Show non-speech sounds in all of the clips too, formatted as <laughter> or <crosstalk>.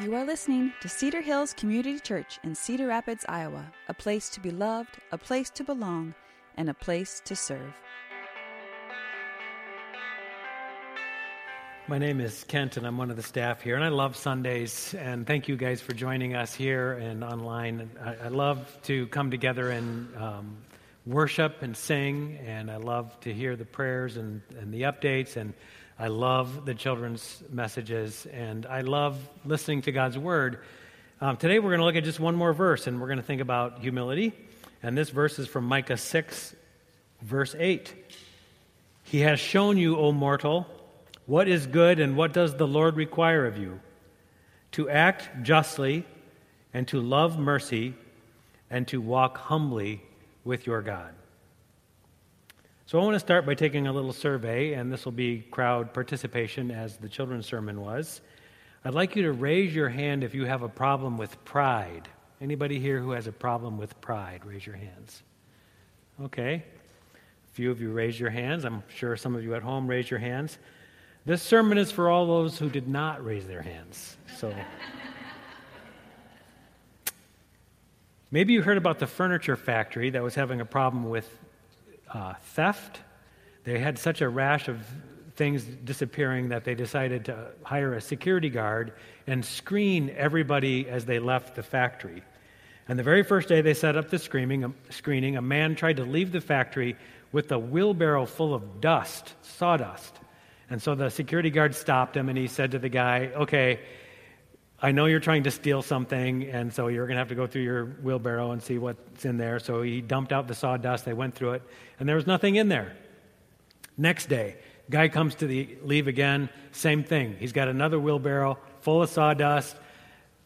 You are listening to Cedar Hills Community Church in Cedar Rapids, Iowa, a place to be loved, a place to belong, and a place to serve. My name is Kent, and I'm one of the staff here, and I love Sundays. And thank you guys for joining us here and online. I, I love to come together and um, worship and sing, and I love to hear the prayers and, and the updates. And I love the children's messages, and I love listening to God's word. Um, today, we're going to look at just one more verse, and we're going to think about humility. And this verse is from Micah 6, verse 8. He has shown you, O mortal, what is good and what does the Lord require of you? To act justly, and to love mercy, and to walk humbly with your God. So I want to start by taking a little survey, and this will be crowd participation as the children's sermon was. I'd like you to raise your hand if you have a problem with pride. Anybody here who has a problem with pride, raise your hands. Okay. A few of you raise your hands. I'm sure some of you at home raise your hands. This sermon is for all those who did not raise their hands. So <laughs> maybe you heard about the furniture factory that was having a problem with uh, theft. They had such a rash of things disappearing that they decided to hire a security guard and screen everybody as they left the factory. And the very first day they set up the screening, screening, a man tried to leave the factory with a wheelbarrow full of dust, sawdust. And so the security guard stopped him and he said to the guy, Okay, I know you're trying to steal something, and so you're going to have to go through your wheelbarrow and see what's in there. So he dumped out the sawdust. They went through it, and there was nothing in there. Next day, guy comes to the leave again, same thing. He's got another wheelbarrow full of sawdust.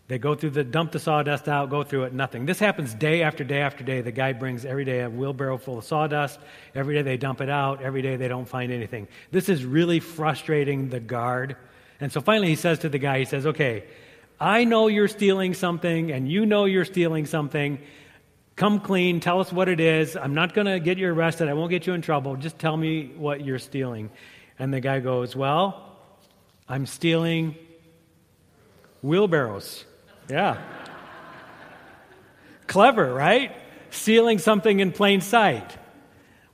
They go through the dump the sawdust out, go through it, nothing. This happens day after day after day. The guy brings every day a wheelbarrow full of sawdust. Every day they dump it out. Every day they don't find anything. This is really frustrating the guard. And so finally he says to the guy, he says, Okay, I know you're stealing something, and you know you're stealing something. Come clean, tell us what it is. I'm not going to get you arrested. I won't get you in trouble. Just tell me what you're stealing. And the guy goes, Well, I'm stealing wheelbarrows. Yeah. Clever, right? Stealing something in plain sight.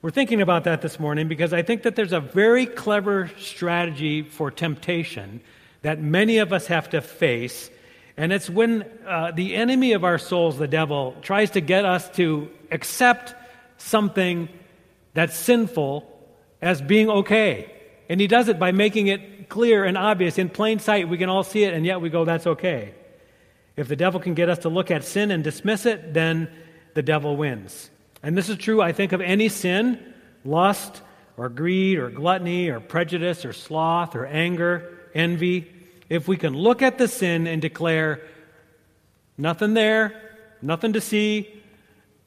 We're thinking about that this morning because I think that there's a very clever strategy for temptation that many of us have to face and it's when uh, the enemy of our souls, the devil, tries to get us to accept something that's sinful as being okay. And he does it by making it clear and obvious in plain sight. We can all see it, and yet we go, that's okay. If the devil can get us to look at sin and dismiss it, then the devil wins. And this is true, I think, of any sin lust or greed or gluttony or prejudice or sloth or anger, envy if we can look at the sin and declare, nothing there, nothing to see,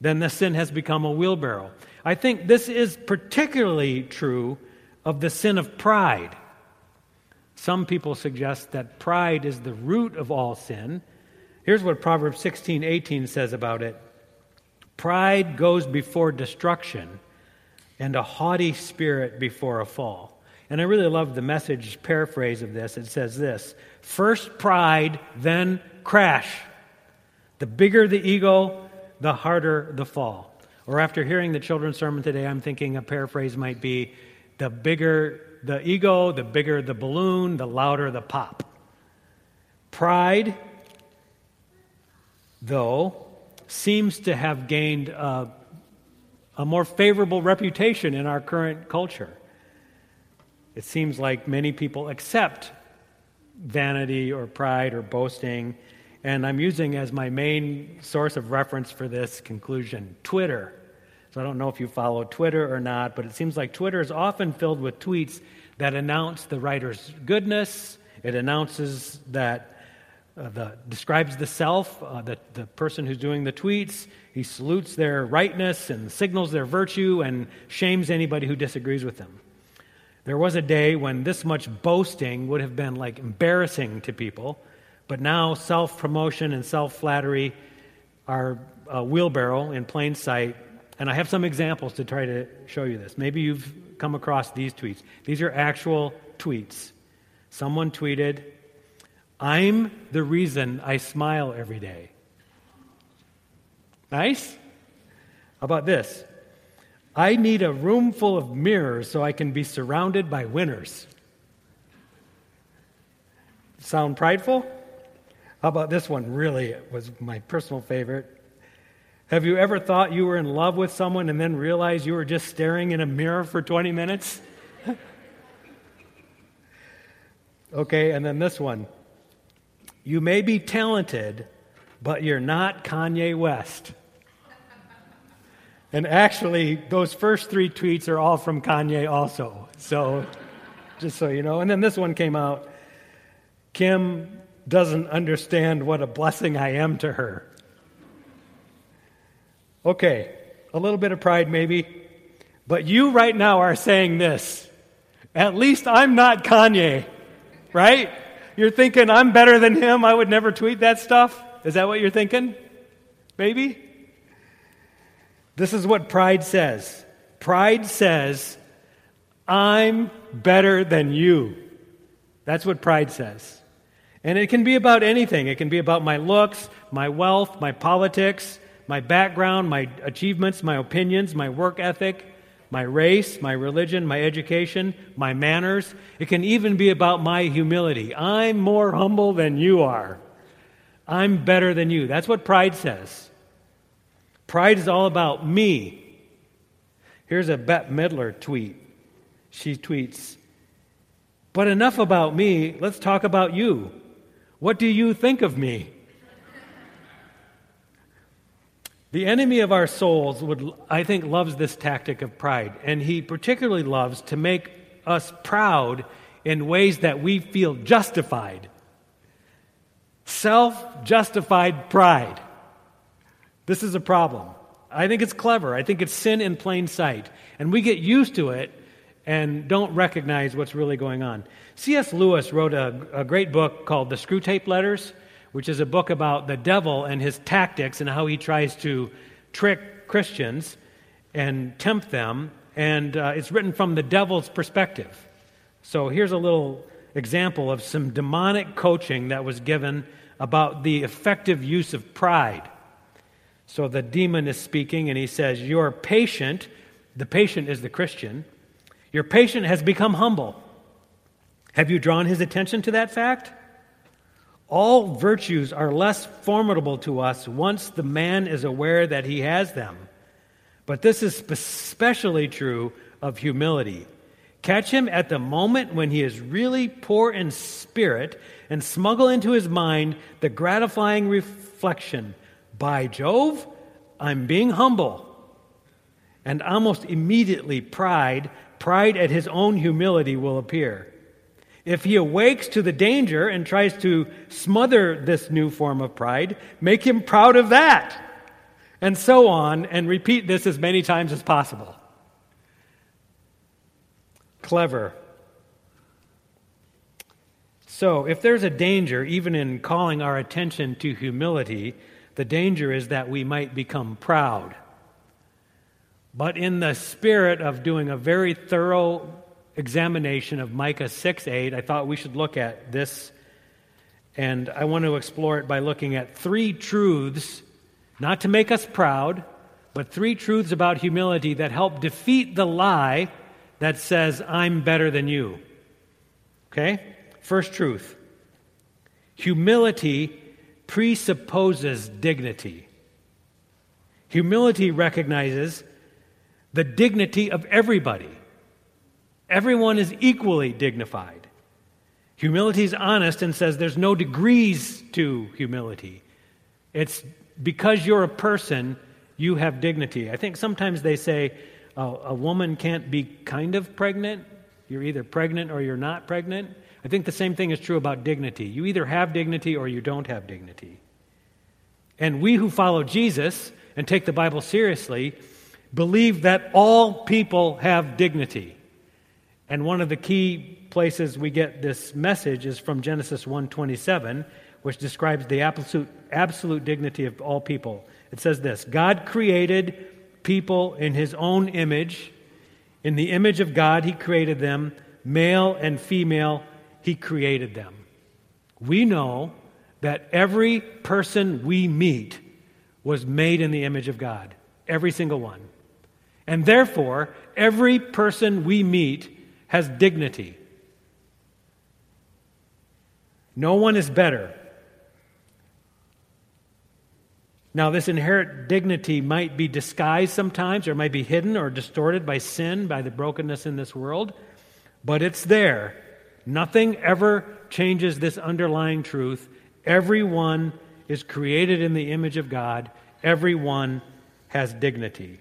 then the sin has become a wheelbarrow. I think this is particularly true of the sin of pride. Some people suggest that pride is the root of all sin. Here's what Proverbs 16 18 says about it Pride goes before destruction, and a haughty spirit before a fall. And I really love the message paraphrase of this. It says this First pride, then crash. The bigger the ego, the harder the fall. Or after hearing the children's sermon today, I'm thinking a paraphrase might be the bigger the ego, the bigger the balloon, the louder the pop. Pride, though, seems to have gained a, a more favorable reputation in our current culture. It seems like many people accept vanity or pride or boasting. And I'm using as my main source of reference for this conclusion Twitter. So I don't know if you follow Twitter or not, but it seems like Twitter is often filled with tweets that announce the writer's goodness. It announces that uh, the describes the self, uh, the, the person who's doing the tweets. He salutes their rightness and signals their virtue and shames anybody who disagrees with them. There was a day when this much boasting would have been like embarrassing to people, but now self promotion and self flattery are a wheelbarrow in plain sight. And I have some examples to try to show you this. Maybe you've come across these tweets. These are actual tweets. Someone tweeted, I'm the reason I smile every day. Nice? How about this? I need a room full of mirrors so I can be surrounded by winners. Sound prideful? How about this one? Really, it was my personal favorite. Have you ever thought you were in love with someone and then realized you were just staring in a mirror for 20 minutes? <laughs> okay, and then this one. You may be talented, but you're not Kanye West. And actually, those first three tweets are all from Kanye, also. So, just so you know. And then this one came out Kim doesn't understand what a blessing I am to her. Okay, a little bit of pride maybe. But you right now are saying this. At least I'm not Kanye, right? You're thinking I'm better than him. I would never tweet that stuff. Is that what you're thinking? Maybe? This is what pride says pride says, I'm better than you. That's what pride says. And it can be about anything. It can be about my looks, my wealth, my politics, my background, my achievements, my opinions, my work ethic, my race, my religion, my education, my manners. It can even be about my humility. I'm more humble than you are. I'm better than you. That's what pride says. Pride is all about me. Here's a Bette Midler tweet. She tweets, But enough about me, let's talk about you. What do you think of me? The enemy of our souls would I think loves this tactic of pride and he particularly loves to make us proud in ways that we feel justified. Self-justified pride. This is a problem. I think it's clever. I think it's sin in plain sight. And we get used to it and don't recognize what's really going on. C.S. Lewis wrote a, a great book called The Screwtape Letters, which is a book about the devil and his tactics and how he tries to trick Christians and tempt them. And uh, it's written from the devil's perspective. So here's a little example of some demonic coaching that was given about the effective use of pride. So the demon is speaking, and he says, Your patient, the patient is the Christian, your patient has become humble. Have you drawn his attention to that fact? All virtues are less formidable to us once the man is aware that he has them. But this is especially true of humility. Catch him at the moment when he is really poor in spirit and smuggle into his mind the gratifying reflection by Jove, I'm being humble. And almost immediately, pride, pride at his own humility, will appear. If he awakes to the danger and tries to smother this new form of pride, make him proud of that. And so on, and repeat this as many times as possible. Clever. So, if there's a danger, even in calling our attention to humility, the danger is that we might become proud. But in the spirit of doing a very thorough examination of Micah 6 8, I thought we should look at this. And I want to explore it by looking at three truths, not to make us proud, but three truths about humility that help defeat the lie that says, I'm better than you. Okay? First truth humility presupposes dignity. Humility recognizes the dignity of everybody. Everyone is equally dignified. Humility is honest and says there's no degrees to humility. It's because you're a person, you have dignity. I think sometimes they say uh, a woman can't be kind of pregnant. You're either pregnant or you're not pregnant. I think the same thing is true about dignity. You either have dignity or you don't have dignity. And we who follow Jesus and take the Bible seriously believe that all people have dignity. And one of the key places we get this message is from Genesis 1:27, which describes the absolute absolute dignity of all people. It says this, God created people in his own image. In the image of God he created them, male and female he created them. we know that every person we meet was made in the image of God. Every single one. And therefore, every person we meet has dignity. No one is better. Now, this inherent dignity might be disguised sometimes, or might be hidden or distorted by sin, by the brokenness in this world, but it's there. Nothing ever changes this underlying truth. Everyone is created in the image of God, everyone has dignity.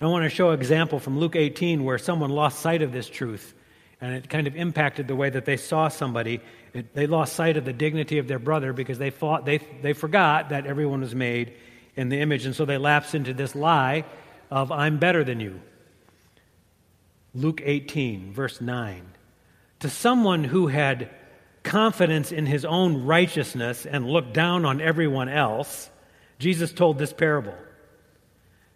I want to show an example from Luke 18 where someone lost sight of this truth and it kind of impacted the way that they saw somebody. It, they lost sight of the dignity of their brother because they, thought, they, they forgot that everyone was made in the image, and so they lapsed into this lie of, I'm better than you. Luke 18, verse 9. To someone who had confidence in his own righteousness and looked down on everyone else, Jesus told this parable.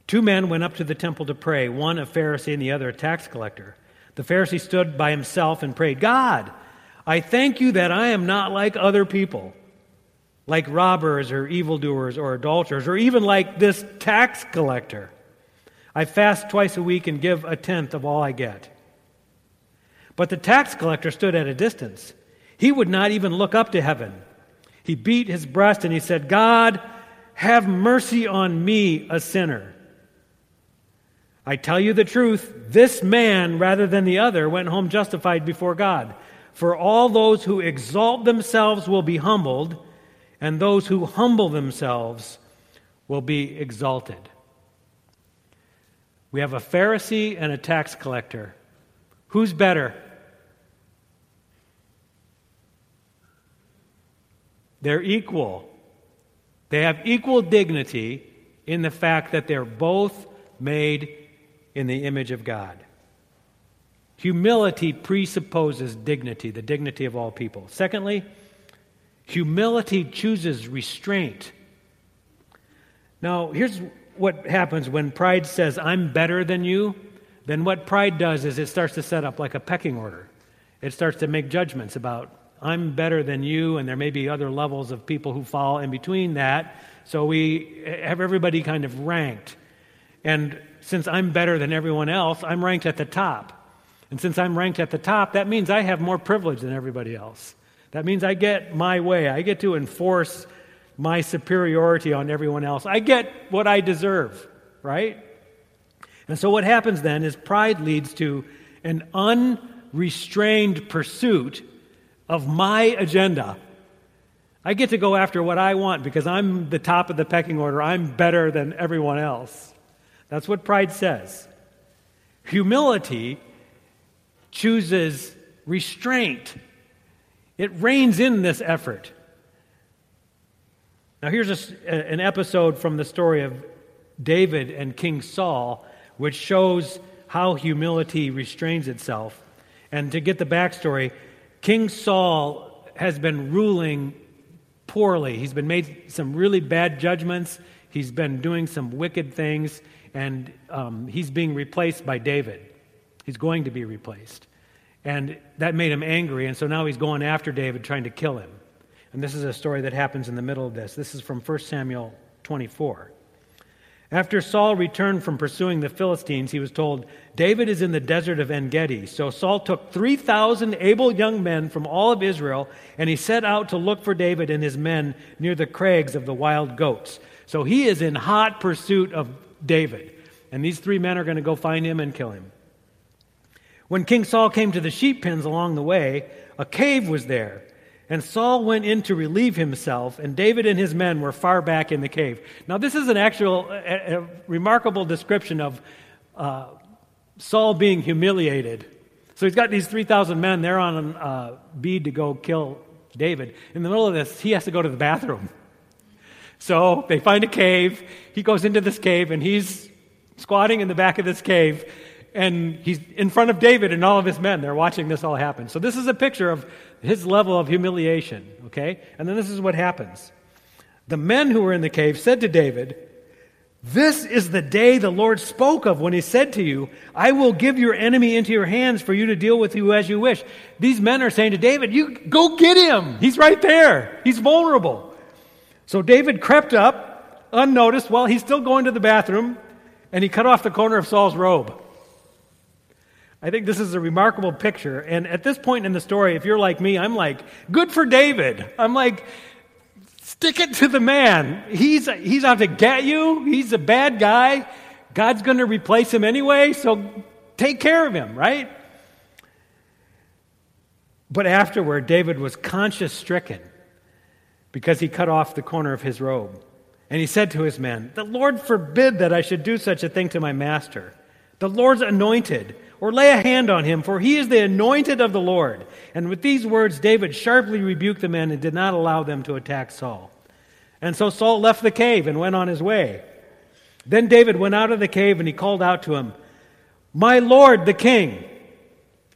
Two men went up to the temple to pray, one a Pharisee and the other a tax collector. The Pharisee stood by himself and prayed, God, I thank you that I am not like other people, like robbers or evildoers or adulterers, or even like this tax collector. I fast twice a week and give a tenth of all I get. But the tax collector stood at a distance. He would not even look up to heaven. He beat his breast and he said, God, have mercy on me, a sinner. I tell you the truth, this man, rather than the other, went home justified before God. For all those who exalt themselves will be humbled, and those who humble themselves will be exalted. We have a Pharisee and a tax collector. Who's better? They're equal. They have equal dignity in the fact that they're both made in the image of God. Humility presupposes dignity, the dignity of all people. Secondly, humility chooses restraint. Now, here's what happens when pride says, I'm better than you. Then what pride does is it starts to set up like a pecking order. It starts to make judgments about, I'm better than you, and there may be other levels of people who fall in between that. So we have everybody kind of ranked. And since I'm better than everyone else, I'm ranked at the top. And since I'm ranked at the top, that means I have more privilege than everybody else. That means I get my way. I get to enforce my superiority on everyone else. I get what I deserve, right? And so what happens then is pride leads to an unrestrained pursuit of my agenda. I get to go after what I want because I'm the top of the pecking order. I'm better than everyone else. That's what pride says. Humility chooses restraint, it reins in this effort. Now, here's a, an episode from the story of David and King Saul, which shows how humility restrains itself. And to get the backstory, King Saul has been ruling poorly. He's been made some really bad judgments. He's been doing some wicked things and um, he's being replaced by David. He's going to be replaced. And that made him angry, and so now he's going after David, trying to kill him. And this is a story that happens in the middle of this. This is from 1 Samuel 24. After Saul returned from pursuing the Philistines, he was told, David is in the desert of En Gedi. So Saul took 3,000 able young men from all of Israel, and he set out to look for David and his men near the crags of the wild goats. So he is in hot pursuit of David. And these three men are going to go find him and kill him. When King Saul came to the sheep pens along the way, a cave was there. And Saul went in to relieve himself, and David and his men were far back in the cave. Now, this is an actual, a, a remarkable description of uh, Saul being humiliated. So he's got these 3,000 men. They're on a uh, bead to go kill David. In the middle of this, he has to go to the bathroom. So they find a cave. He goes into this cave and he's squatting in the back of this cave and he's in front of David and all of his men. They're watching this all happen. So this is a picture of his level of humiliation, okay? And then this is what happens. The men who were in the cave said to David, This is the day the Lord spoke of when he said to you, I will give your enemy into your hands for you to deal with you as you wish. These men are saying to David, You go get him. He's right there. He's vulnerable. So David crept up unnoticed while he's still going to the bathroom and he cut off the corner of Saul's robe. I think this is a remarkable picture. And at this point in the story, if you're like me, I'm like, good for David. I'm like, stick it to the man. He's, he's out to get you. He's a bad guy. God's going to replace him anyway, so take care of him, right? But afterward, David was conscience stricken because he cut off the corner of his robe. And he said to his men, The Lord forbid that I should do such a thing to my master, the Lord's anointed or lay a hand on him, for he is the anointed of the Lord. And with these words, David sharply rebuked the men and did not allow them to attack Saul. And so Saul left the cave and went on his way. Then David went out of the cave and he called out to him, My Lord the king.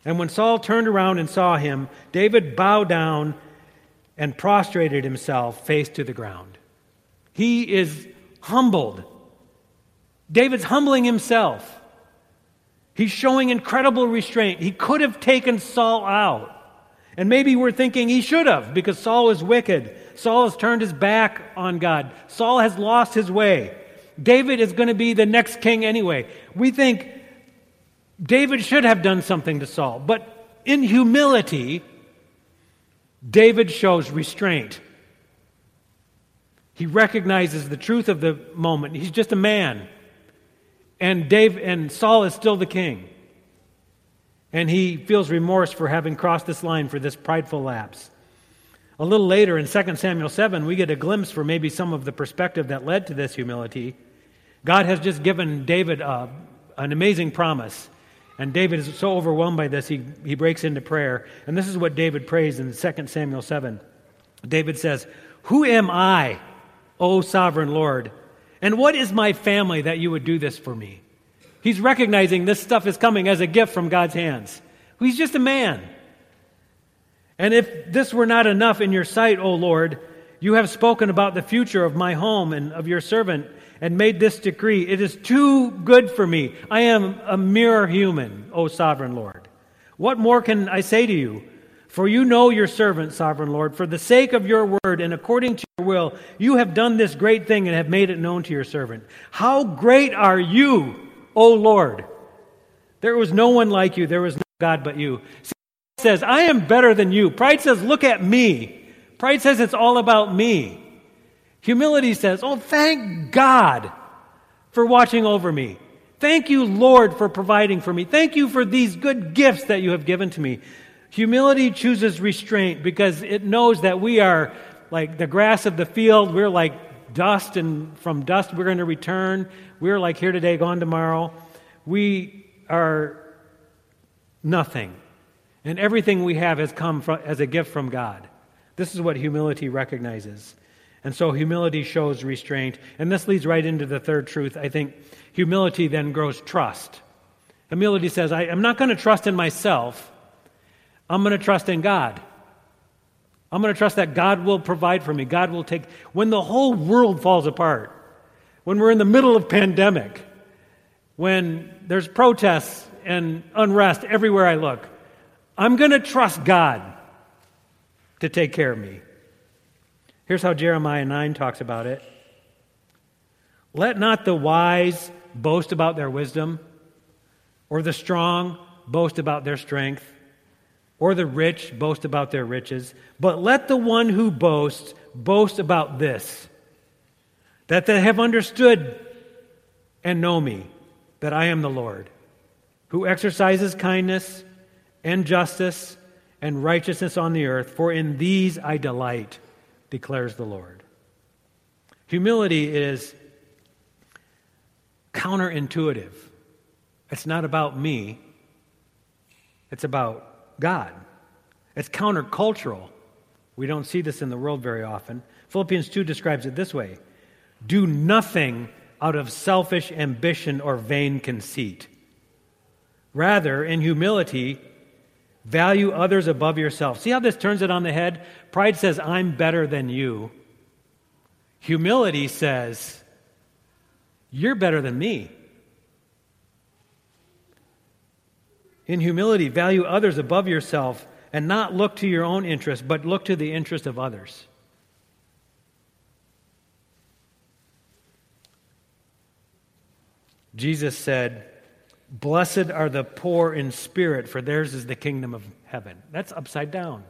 And when Saul turned around and saw him, David bowed down and prostrated himself face to the ground. He is humbled. David's humbling himself. He's showing incredible restraint. He could have taken Saul out. And maybe we're thinking he should have because Saul is wicked. Saul has turned his back on God. Saul has lost his way. David is going to be the next king anyway. We think David should have done something to Saul. But in humility, David shows restraint. He recognizes the truth of the moment. He's just a man and Dave and Saul is still the king. And he feels remorse for having crossed this line for this prideful lapse. A little later in 2 Samuel 7, we get a glimpse for maybe some of the perspective that led to this humility. God has just given David uh, an amazing promise. And David is so overwhelmed by this, he, he breaks into prayer. And this is what David prays in 2 Samuel 7. David says, Who am I, O sovereign Lord? And what is my family that you would do this for me? He's recognizing this stuff is coming as a gift from God's hands. He's just a man. And if this were not enough in your sight, O Lord, you have spoken about the future of my home and of your servant and made this decree. It is too good for me. I am a mere human, O sovereign Lord. What more can I say to you? For you know your servant, sovereign Lord. For the sake of your word and according to your will, you have done this great thing and have made it known to your servant. How great are you, O Lord! There was no one like you. There was no God but you. See, says, I am better than you. Pride says, look at me. Pride says it's all about me. Humility says, oh, thank God for watching over me. Thank you, Lord, for providing for me. Thank you for these good gifts that you have given to me. Humility chooses restraint because it knows that we are like the grass of the field. We're like dust, and from dust we're going to return. We're like here today, gone tomorrow. We are nothing. And everything we have has come from, as a gift from God. This is what humility recognizes. And so humility shows restraint. And this leads right into the third truth. I think humility then grows trust. Humility says, I, am not going to trust in myself. I'm going to trust in God. I'm going to trust that God will provide for me. God will take when the whole world falls apart. When we're in the middle of pandemic, when there's protests and unrest everywhere I look, I'm going to trust God to take care of me. Here's how Jeremiah 9 talks about it. Let not the wise boast about their wisdom, or the strong boast about their strength or the rich boast about their riches, but let the one who boasts boast about this that they have understood and know me, that I am the Lord, who exercises kindness and justice and righteousness on the earth, for in these I delight, declares the Lord. Humility is counterintuitive. It's not about me, it's about God. It's countercultural. We don't see this in the world very often. Philippians 2 describes it this way Do nothing out of selfish ambition or vain conceit. Rather, in humility, value others above yourself. See how this turns it on the head? Pride says, I'm better than you. Humility says, You're better than me. In humility, value others above yourself and not look to your own interest, but look to the interest of others. Jesus said, Blessed are the poor in spirit, for theirs is the kingdom of heaven. That's upside down,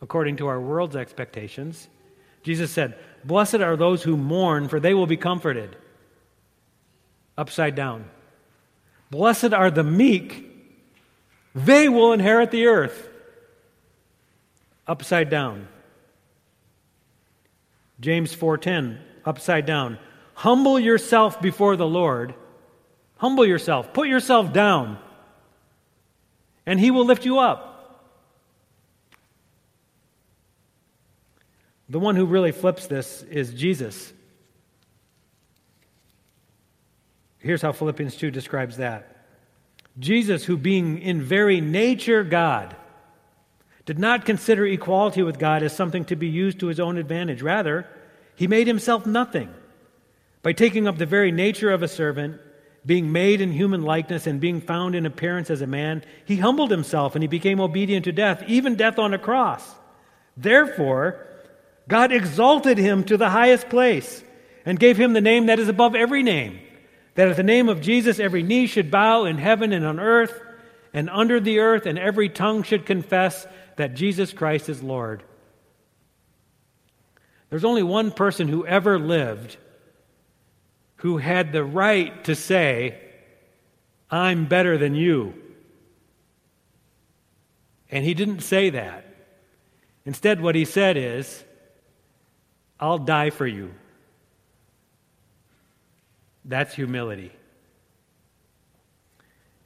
according to our world's expectations. Jesus said, Blessed are those who mourn, for they will be comforted. Upside down. Blessed are the meek, they will inherit the earth. Upside down. James 4:10, upside down. Humble yourself before the Lord. Humble yourself. Put yourself down. And he will lift you up. The one who really flips this is Jesus. Here's how Philippians 2 describes that. Jesus, who being in very nature God, did not consider equality with God as something to be used to his own advantage. Rather, he made himself nothing by taking up the very nature of a servant, being made in human likeness, and being found in appearance as a man. He humbled himself and he became obedient to death, even death on a cross. Therefore, God exalted him to the highest place and gave him the name that is above every name that at the name of Jesus every knee should bow in heaven and on earth and under the earth, and every tongue should confess that Jesus Christ is Lord. There's only one person who ever lived who had the right to say, I'm better than you. And he didn't say that. Instead, what he said is, I'll die for you. That's humility.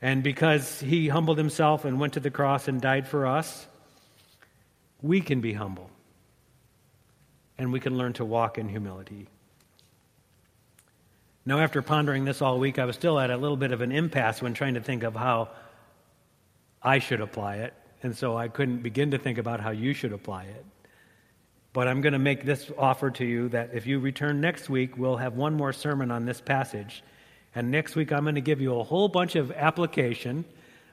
And because he humbled himself and went to the cross and died for us, we can be humble. And we can learn to walk in humility. Now, after pondering this all week, I was still at a little bit of an impasse when trying to think of how I should apply it. And so I couldn't begin to think about how you should apply it. But I'm going to make this offer to you that if you return next week, we'll have one more sermon on this passage. And next week, I'm going to give you a whole bunch of application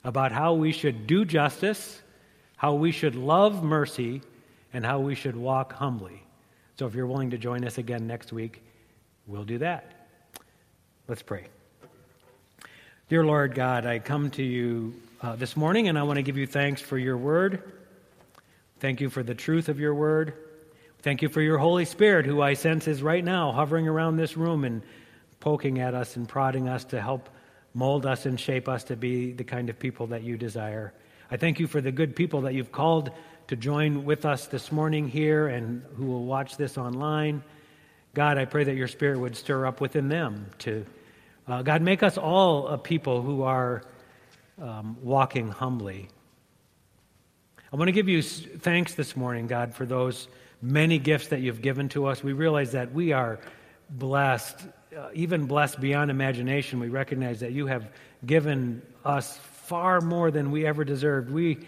about how we should do justice, how we should love mercy, and how we should walk humbly. So if you're willing to join us again next week, we'll do that. Let's pray. Dear Lord God, I come to you uh, this morning and I want to give you thanks for your word. Thank you for the truth of your word. Thank you for your Holy Spirit, who I sense is right now hovering around this room and poking at us and prodding us to help mold us and shape us to be the kind of people that you desire. I thank you for the good people that you've called to join with us this morning here and who will watch this online. God, I pray that your Spirit would stir up within them to, uh, God, make us all a people who are um, walking humbly. I want to give you thanks this morning, God, for those many gifts that you've given to us. We realize that we are blessed, uh, even blessed beyond imagination. We recognize that you have given us far more than we ever deserved. We,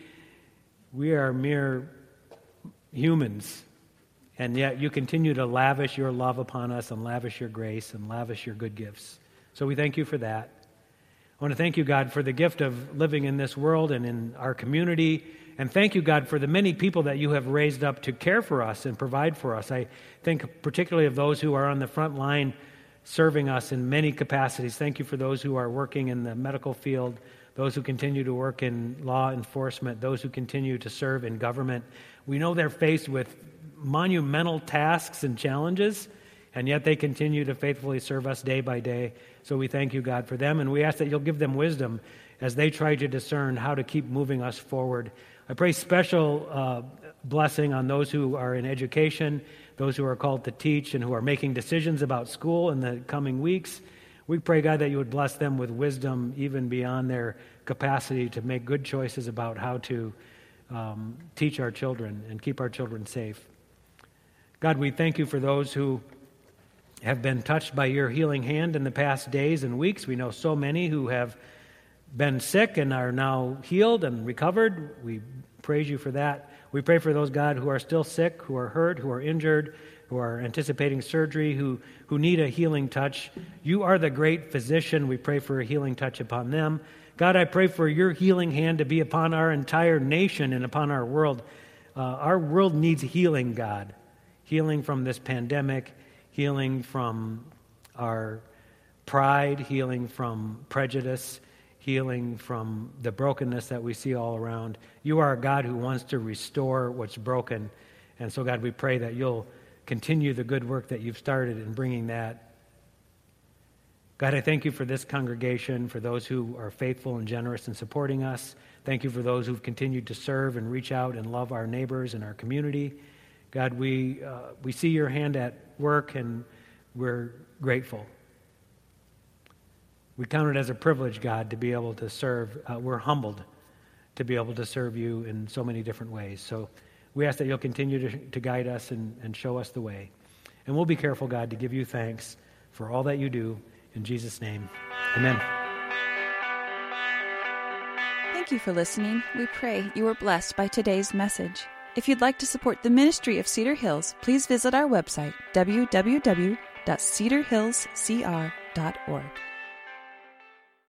we are mere humans, and yet you continue to lavish your love upon us and lavish your grace and lavish your good gifts. So we thank you for that. I want to thank you, God, for the gift of living in this world and in our community and thank you, God, for the many people that you have raised up to care for us and provide for us. I think particularly of those who are on the front line serving us in many capacities. Thank you for those who are working in the medical field, those who continue to work in law enforcement, those who continue to serve in government. We know they're faced with monumental tasks and challenges, and yet they continue to faithfully serve us day by day. So we thank you, God, for them, and we ask that you'll give them wisdom as they try to discern how to keep moving us forward I pray special uh, blessing on those who are in education, those who are called to teach, and who are making decisions about school in the coming weeks. We pray, God, that you would bless them with wisdom even beyond their capacity to make good choices about how to um, teach our children and keep our children safe. God, we thank you for those who have been touched by your healing hand in the past days and weeks. We know so many who have been sick and are now healed and recovered. We praise you for that. We pray for those, God, who are still sick, who are hurt, who are injured, who are anticipating surgery, who, who need a healing touch. You are the great physician. We pray for a healing touch upon them. God, I pray for your healing hand to be upon our entire nation and upon our world. Uh, our world needs healing, God. Healing from this pandemic, healing from our pride, healing from prejudice, healing from the brokenness that we see all around. You are a God who wants to restore what's broken. And so, God, we pray that you'll continue the good work that you've started in bringing that. God, I thank you for this congregation, for those who are faithful and generous in supporting us. Thank you for those who've continued to serve and reach out and love our neighbors and our community. God, we, uh, we see your hand at work and we're grateful. We count it as a privilege, God, to be able to serve. Uh, we're humbled to be able to serve you in so many different ways. So we ask that you'll continue to, to guide us and, and show us the way. And we'll be careful, God, to give you thanks for all that you do. In Jesus' name, amen. Thank you for listening. We pray you were blessed by today's message. If you'd like to support the ministry of Cedar Hills, please visit our website, www.cedarhillscr.org.